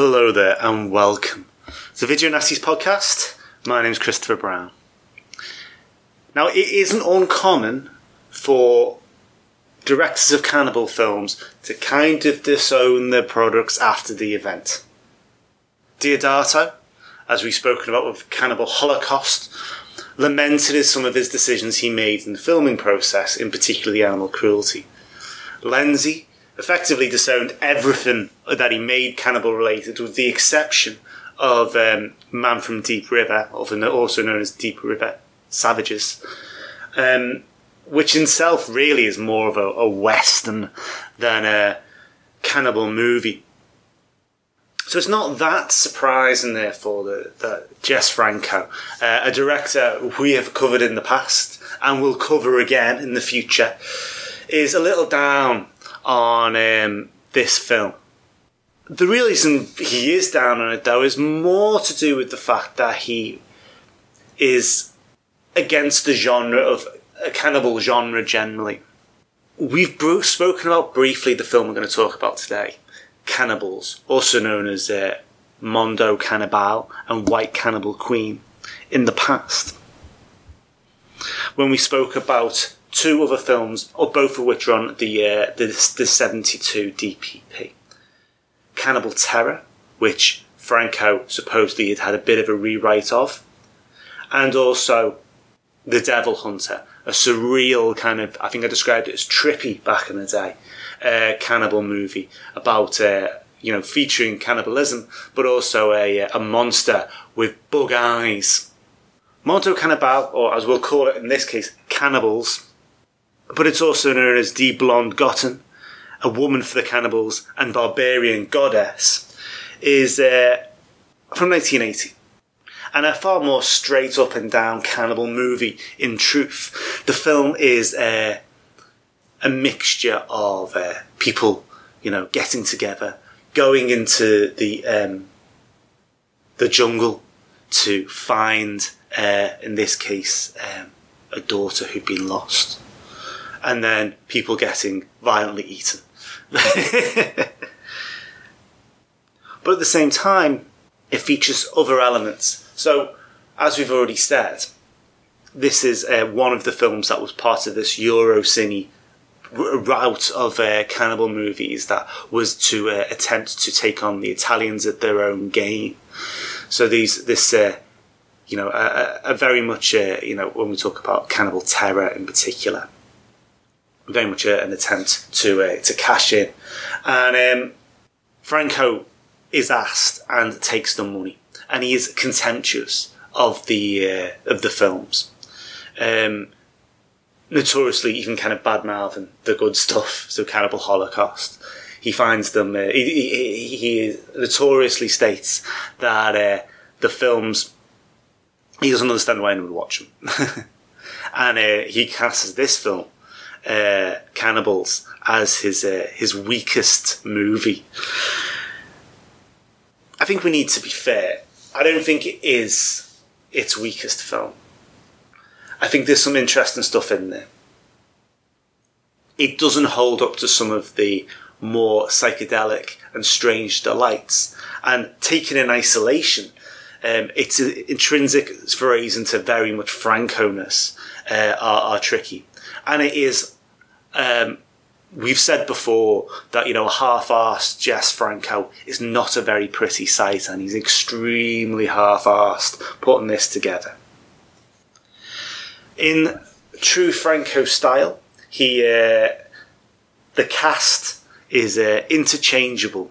Hello there and welcome to Video Nasties podcast. My name's Christopher Brown. Now, it isn't uncommon for directors of cannibal films to kind of disown their products after the event. Deodato, as we've spoken about with Cannibal Holocaust, lamented some of his decisions he made in the filming process, in particular the animal cruelty. Lenzi effectively disowned everything that he made cannibal related, with the exception of um, Man from Deep River, also known as Deep River Savages, um, which in itself really is more of a, a western than a cannibal movie. So it's not that surprising, therefore, that, that Jess Franco, uh, a director we have covered in the past and will cover again in the future, is a little down on um, this film. The real reason he is down on it, though, is more to do with the fact that he is against the genre of a cannibal genre generally. We've spoken about briefly the film we're going to talk about today, Cannibals, also known as uh, Mondo Cannibal and White Cannibal Queen, in the past. When we spoke about two other films, or both of which are on the uh, the, the 72 DPP. Cannibal Terror, which Franco supposedly had had a bit of a rewrite of, and also The Devil Hunter, a surreal kind of, I think I described it as trippy back in the day, uh, cannibal movie about, uh, you know, featuring cannibalism, but also a, a monster with bug eyes. Mondo Cannibal, or as we'll call it in this case, Cannibals, but it's also known as Die Blonde Göttin, a woman for the cannibals and barbarian goddess, is uh, from 1980. And a far more straight up and down cannibal movie in truth. The film is uh, a mixture of uh, people, you know, getting together, going into the um, the jungle to find, uh, in this case, um, a daughter who'd been lost and then people getting violently eaten. but at the same time, it features other elements. So, as we've already said, this is uh, one of the films that was part of this Eurocine route of uh, cannibal movies that was to uh, attempt to take on the Italians at their own game. So these this uh, you know a, a very much uh, you know when we talk about cannibal terror in particular very much a, an attempt to uh, to cash in, and um, Franco is asked and takes the money, and he is contemptuous of the uh, of the films, um, notoriously even kind of bad mouthing the good stuff. So Cannibal Holocaust, he finds them. Uh, he, he, he notoriously states that uh, the films he doesn't understand why anyone would watch them, and uh, he casts this film uh, Cannibals as his uh, his weakest movie. I think we need to be fair. I don't think it is its weakest film. I think there's some interesting stuff in there. It doesn't hold up to some of the more psychedelic and strange delights, and taken in isolation, um, its intrinsic forays into very much Franco-ness uh, are, are tricky and it is um, we've said before that you know a half-assed Jess Franco is not a very pretty sight and he's extremely half-assed putting this together in true Franco style he uh, the cast is uh, interchangeable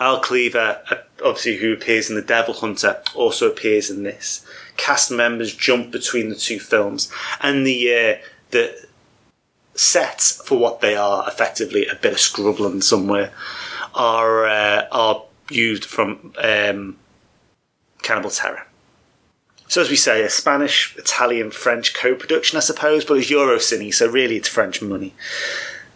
Al Cliver, uh, obviously who appears in The Devil Hunter, also appears in this. Cast members jump between the two films, and the uh, the sets for what they are, effectively a bit of scrubland somewhere, are uh, are used from um, Cannibal Terror. So as we say, a Spanish, Italian, French co-production, I suppose, but it's Eurocine, so really it's French money.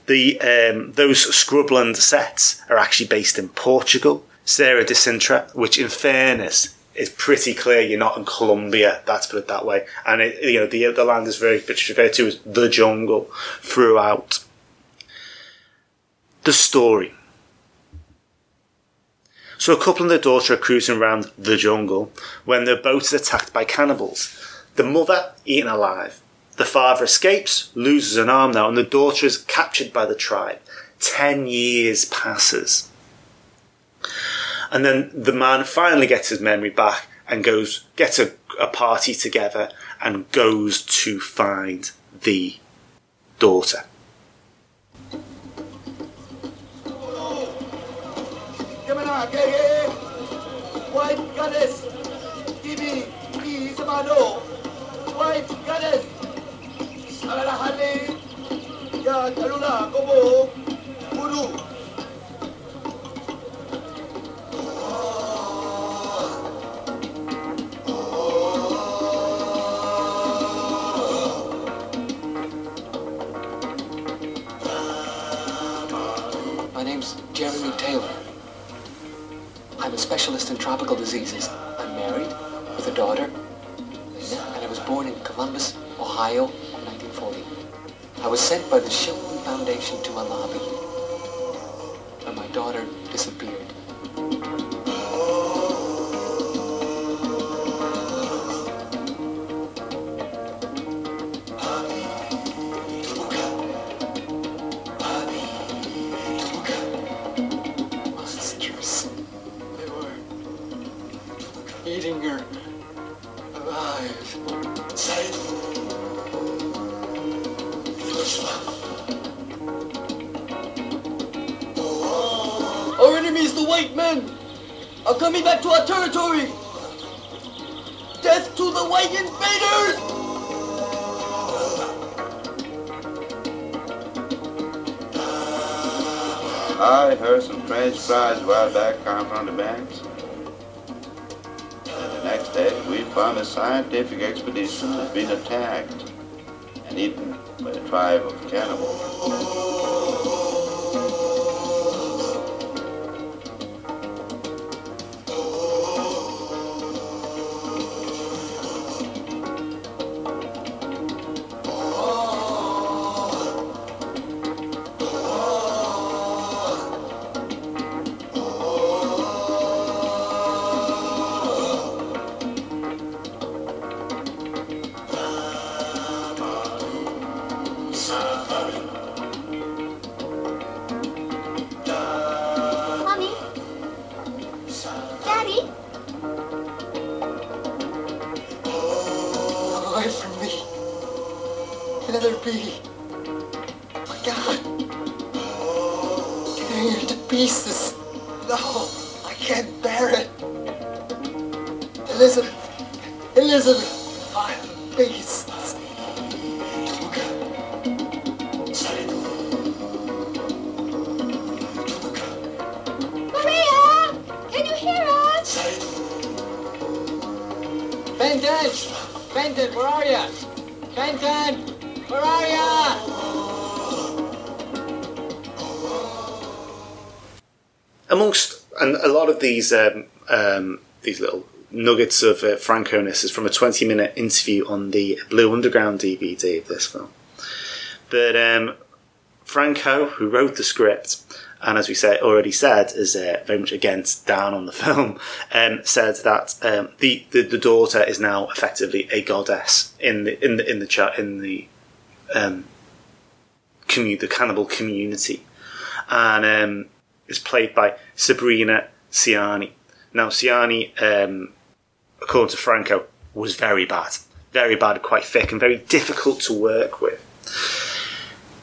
The um, those Scrubland sets are actually based in Portugal. Serra de Sintra, which in fairness is pretty clear you're not in Colombia. That's put it that way, and it, you know the the land is very much referred to as the jungle throughout. The story. So a couple and their daughter are cruising around the jungle when their boat is attacked by cannibals. The mother eaten alive. The father escapes, loses an arm now, and the daughter is captured by the tribe. Ten years passes. And then the man finally gets his memory back and goes, gets a, a party together and goes to find the daughter. Goddess, give me. White goddess, guru. Jeremy Taylor. I'm a specialist in tropical diseases. I'm married with a daughter, Lena, and I was born in Columbus, Ohio in 1940. I was sent by the Shilton Foundation to Malawi, where my daughter disappeared. Enemies, the white men, are coming back to our territory. Death to the white invaders! I heard some French cries a while back coming from the banks. And the next day, we found a scientific expedition had been attacked and eaten by a tribe of cannibals. Elizabeth. Elizabeth. Five beasts. Maria! Can you hear us? Benton! Benton, where are you? Benton! Where are you? amongst and a lot of these um, um, these little nuggets of uh, Franco-ness is from a 20 minute interview on the Blue Underground DVD of this film. But um, Franco, who wrote the script, and as we said already said, is uh, very much against down on the film, um, said that um, the, the the daughter is now effectively a goddess in the in the in the chat in the um, commu- the cannibal community, and um, is played by Sabrina Siani. Now, Siani, um, according to Franco, was very bad. Very bad, quite thick, and very difficult to work with.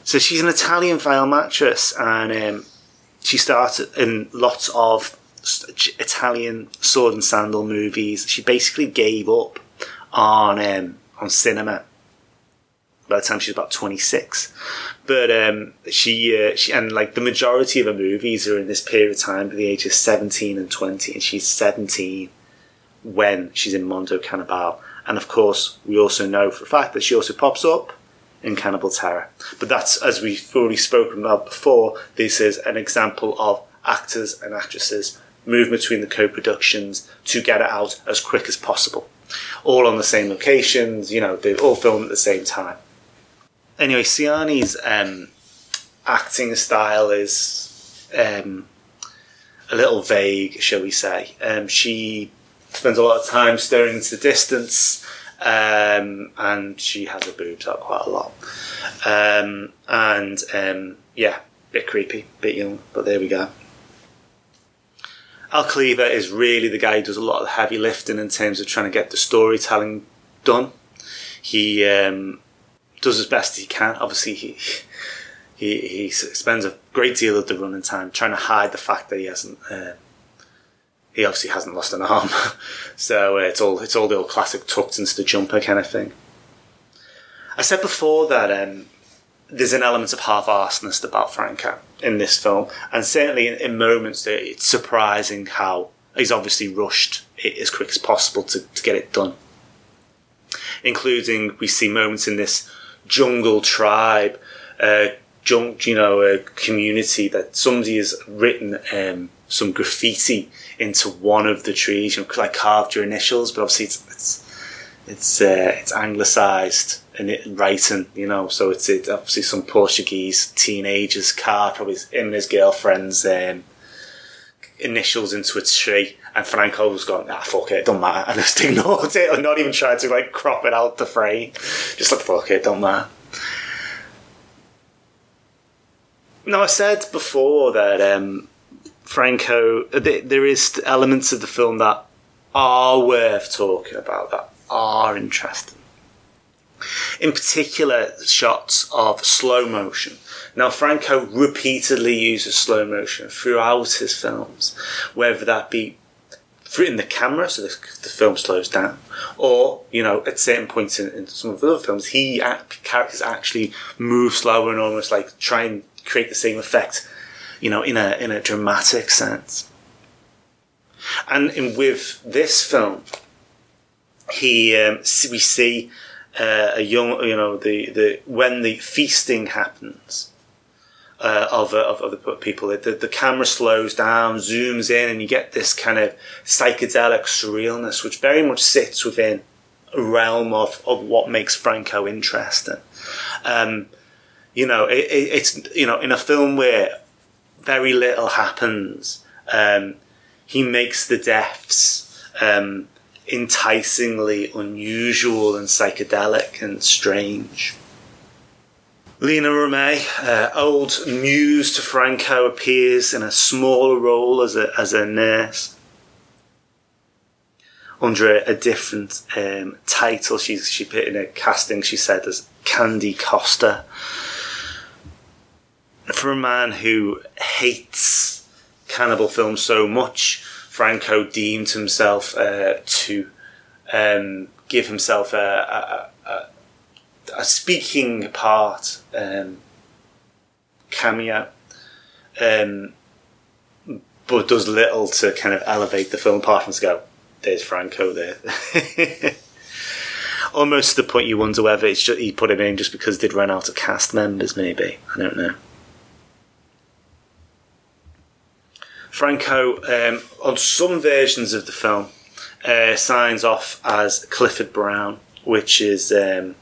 So she's an Italian film actress, and um, she started in lots of Italian sword and sandal movies. She basically gave up on um, on cinema by the time she's about 26. But um, she, uh, she, and like the majority of her movies are in this period of time, the ages 17 and 20, and she's 17 when she's in Mondo Cannibal. And of course, we also know for a fact that she also pops up in Cannibal Terror. But that's, as we've already spoken about before, this is an example of actors and actresses move between the co-productions to get it out as quick as possible. All on the same locations, you know, they all film at the same time. Anyway, Siani's um, acting style is um, a little vague, shall we say. Um, she spends a lot of time staring into the distance, um, and she has her boobs out quite a lot. Um, and um, yeah, bit creepy, bit young, but there we go. Al Cliver is really the guy who does a lot of the heavy lifting in terms of trying to get the storytelling done. He um, does as best he can. Obviously, he, he he spends a great deal of the running time trying to hide the fact that he hasn't. Uh, he obviously hasn't lost an arm, so uh, it's all it's all the old classic tucked into the jumper kind of thing. I said before that um, there's an element of half-arsedness about Franco in this film, and certainly in, in moments it's surprising how he's obviously rushed it as quick as possible to, to get it done. Including, we see moments in this jungle tribe, uh, junk, you know, a community that somebody has written um, some graffiti into one of the trees, you know, like carved your initials, but obviously it's it's it's, uh, it's anglicised in it writing, you know. So it's, it's obviously some Portuguese teenager's car, probably him and his girlfriend's um, initials into a tree. And Franco was going, ah, fuck it, it don't matter. And just ignored it, and not even tried to like crop it out the frame. Just like, fuck it, it don't matter. Now, I said before that um, Franco, there is elements of the film that are worth talking about, that are interesting. In particular, shots of slow motion. Now, Franco repeatedly uses slow motion throughout his films, whether that be through in the camera, so the, the film slows down, or you know, at certain points in, in some of the other films, he characters actually move slower and almost like try and create the same effect, you know, in a in a dramatic sense. And in, with this film, he um, we see uh, a young, you know, the, the when the feasting happens uh, of, uh, of other people, the, the camera slows down, zooms in, and you get this kind of psychedelic surrealness, which very much sits within a realm of, of what makes Franco interesting. Um, you know, it, it, it's you know in a film where very little happens, um, he makes the deaths. Um, enticingly unusual and psychedelic and strange. Lina Romay, uh, old muse to Franco, appears in a smaller role as a, as a nurse under a, a different um, title. She's she put in a casting. She said as Candy Coster. For a man who hates cannibal films so much, Franco deemed himself uh, to um, give himself a, a, a, a speaking part um, cameo, um, but does little to kind of elevate the film apart from to go, there's Franco there. Almost to the point you wonder whether it's just, he put him in just because they'd run out of cast members, maybe. I don't know. Franco, um, on some versions of the film, uh, signs off as Clifford Brown, which is, um,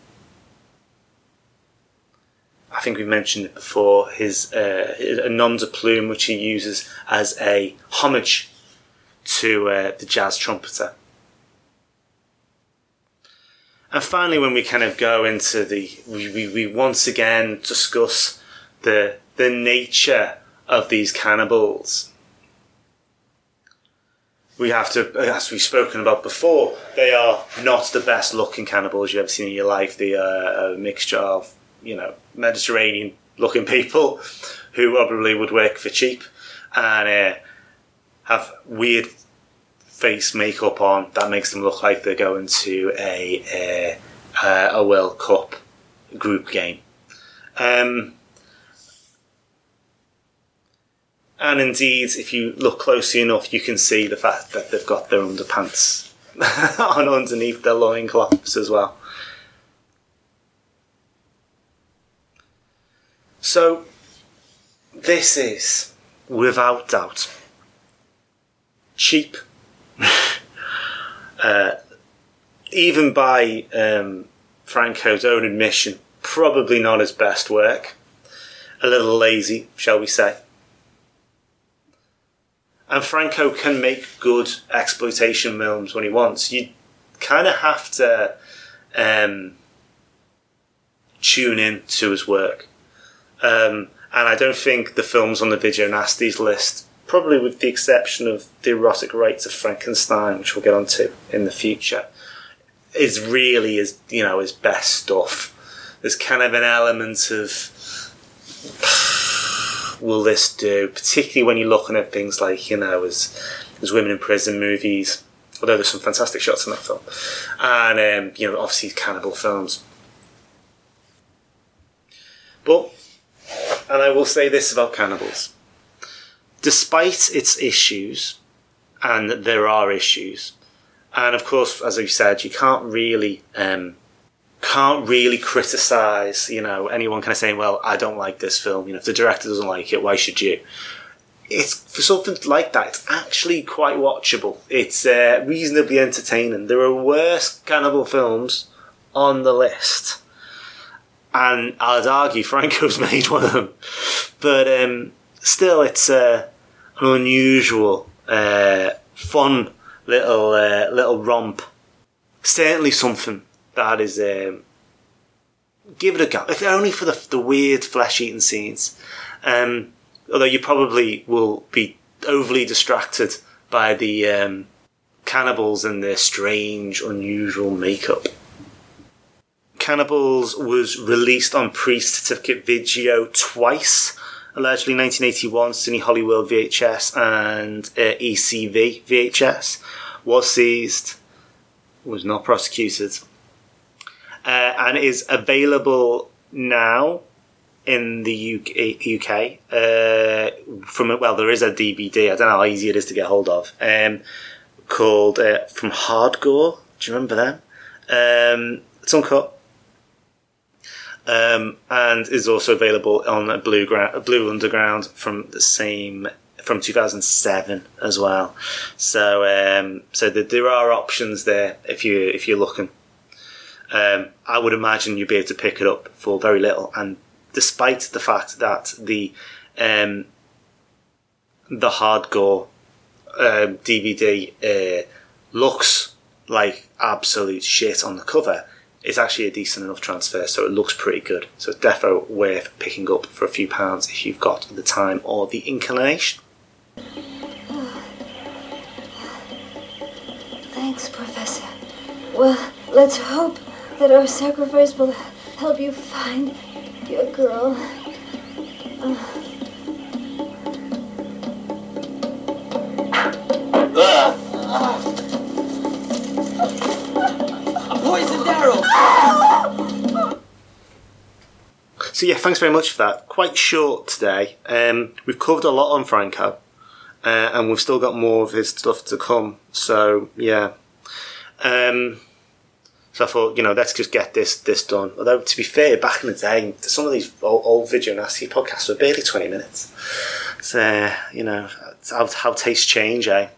I think we mentioned it before, his uh, a nom de plume which he uses as a homage to uh, the jazz trumpeter. And finally, when we kind of go into the, we, we, we once again discuss the the nature of these cannibals we have to, as we've spoken about before, they are not the best looking cannibals you've ever seen in your life. They are a mixture of, you know, Mediterranean looking people who probably would work for cheap and uh, have weird face makeup on that makes them look like they're going to a a, a World Cup group game. Um, and indeed, if you look closely enough, you can see the fact that they've got their underpants on underneath their loincloths as well. So, this is, without doubt, cheap. uh, even by um, Franco's own admission, probably not his best work. A little lazy, shall we say. And Franco can make good exploitation films when he wants. You kind of have to um, tune in to his work. Um, and I don't think the films on the Video Nasties list, probably with the exception of The Erotic Rites of Frankenstein, which we'll get onto in the future, is really his, you know, his best stuff. There's kind of an element of will this do? Particularly when you're looking at things like, you know, as, as women in prison movies, although there's some fantastic shots in that film. And, um, you know, obviously cannibal films. But, and I will say this about cannibals. Despite its issues, and there are issues, and of course, as I said, you can't really um, can't really criticize, you know, anyone kind of saying, "Well, I don't like this film." You know, if the director doesn't like it, why should you? It's for something like that. It's actually quite watchable. It's uh, reasonably entertaining. There are worse cannibal films on the list, and I'd argue Franco's made one of them. But um, still, it's uh, an unusual, uh, fun little uh, little romp. Certainly something that is um, give it a go. If only for the the weird flesh eating scenes. Um, although you probably will be overly distracted by the um, cannibals and their strange, unusual makeup. Cannibals was released on pre-certificate video twice, allegedly 1981 Cine Hollywood VHS and uh, ECV VHS. Was seized, was not prosecuted, uh, and is available now in the UK. Uh, from well, there is a DVD. I don't know how easy it is to get hold of. Um, called uh, from Hardcore. Do you remember them? Um, it's uncut. Um, and is also available on a Blue, Gra- Blue Underground from the same from 2007 as well. So um, so the, there are options there if you if you're looking. Um, I would imagine you'd be able to pick it up for very little, and despite the fact that the um, the hardcore um, DVD uh, looks like absolute shit on the cover, it's actually a decent enough transfer, so it looks pretty good. So it's definitely worth picking up for a few pounds if you've got the time or the inclination. Thanks, Professor. Well, let's hope that our sacrifice will help you find your girl. A poisoned arrow! So yeah, thanks very much for that. Quite short today. Um, we've covered a lot on Franco, uh, and we've still got more of his stuff to come. So yeah. Um, so I thought, you know, let's just get this this done. Although to be fair, back in the day, some of these old, old video nasty podcasts were barely twenty minutes. So you know, how, how tastes change, eh?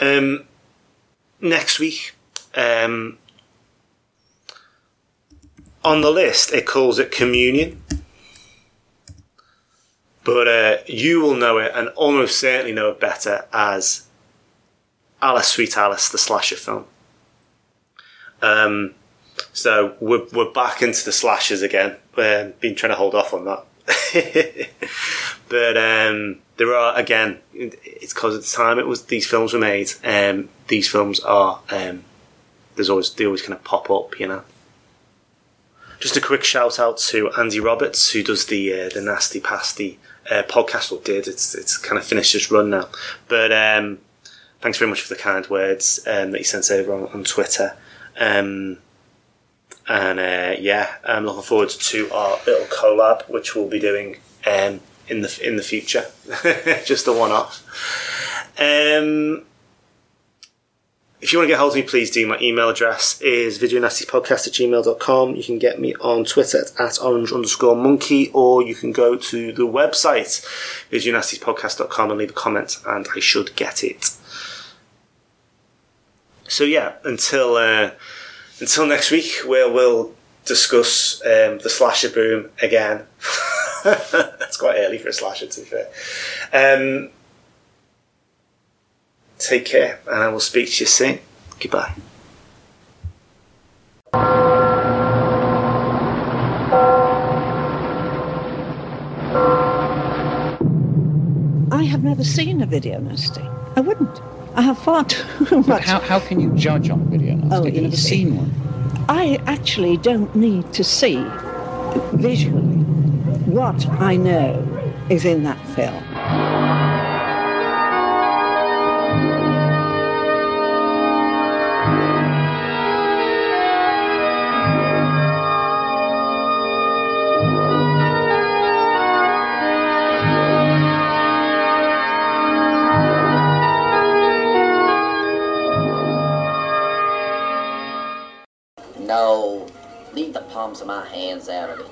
Um, next week, um, on the list, it calls it Communion. But uh, you will know it and almost certainly know it better as Alice Sweet Alice, the slasher film. Um, so we're, we're back into the slashers again. Um, been trying to hold off on that. but um, there are, again, it's because at the time it was these films were made, um, these films are, um, there's always, they always kind of pop up, you know. Just a quick shout out to Andy Roberts, who does the uh, the Nasty Pasty uh, podcast, or did. It's it's kind of finished its run now. But um, thanks very much for the kind words um, that you sent over on, on Twitter. Um, And uh, yeah, I'm looking forward to our little collab, which we'll be doing um, in the in the future. Just a one off. Um, if you want to get hold of me, please do. My email address is videonastyspodcast at gmail.com. You can get me on Twitter at, at orange underscore monkey, or you can go to the website, videonastyspodcast.com, and leave a comment, and I should get it. So, yeah, until uh, until next week, where we'll discuss um, the slasher boom again. That's quite early for a slasher, to be fair. Um, Take care, and I will speak to you soon. Goodbye. I have never seen a video nasty. I wouldn't. I have far too much. How, how can you judge on a video nasty? Oh, Have you never seen one? I actually don't need to see visually what I know is in that film. Of my hands out of it.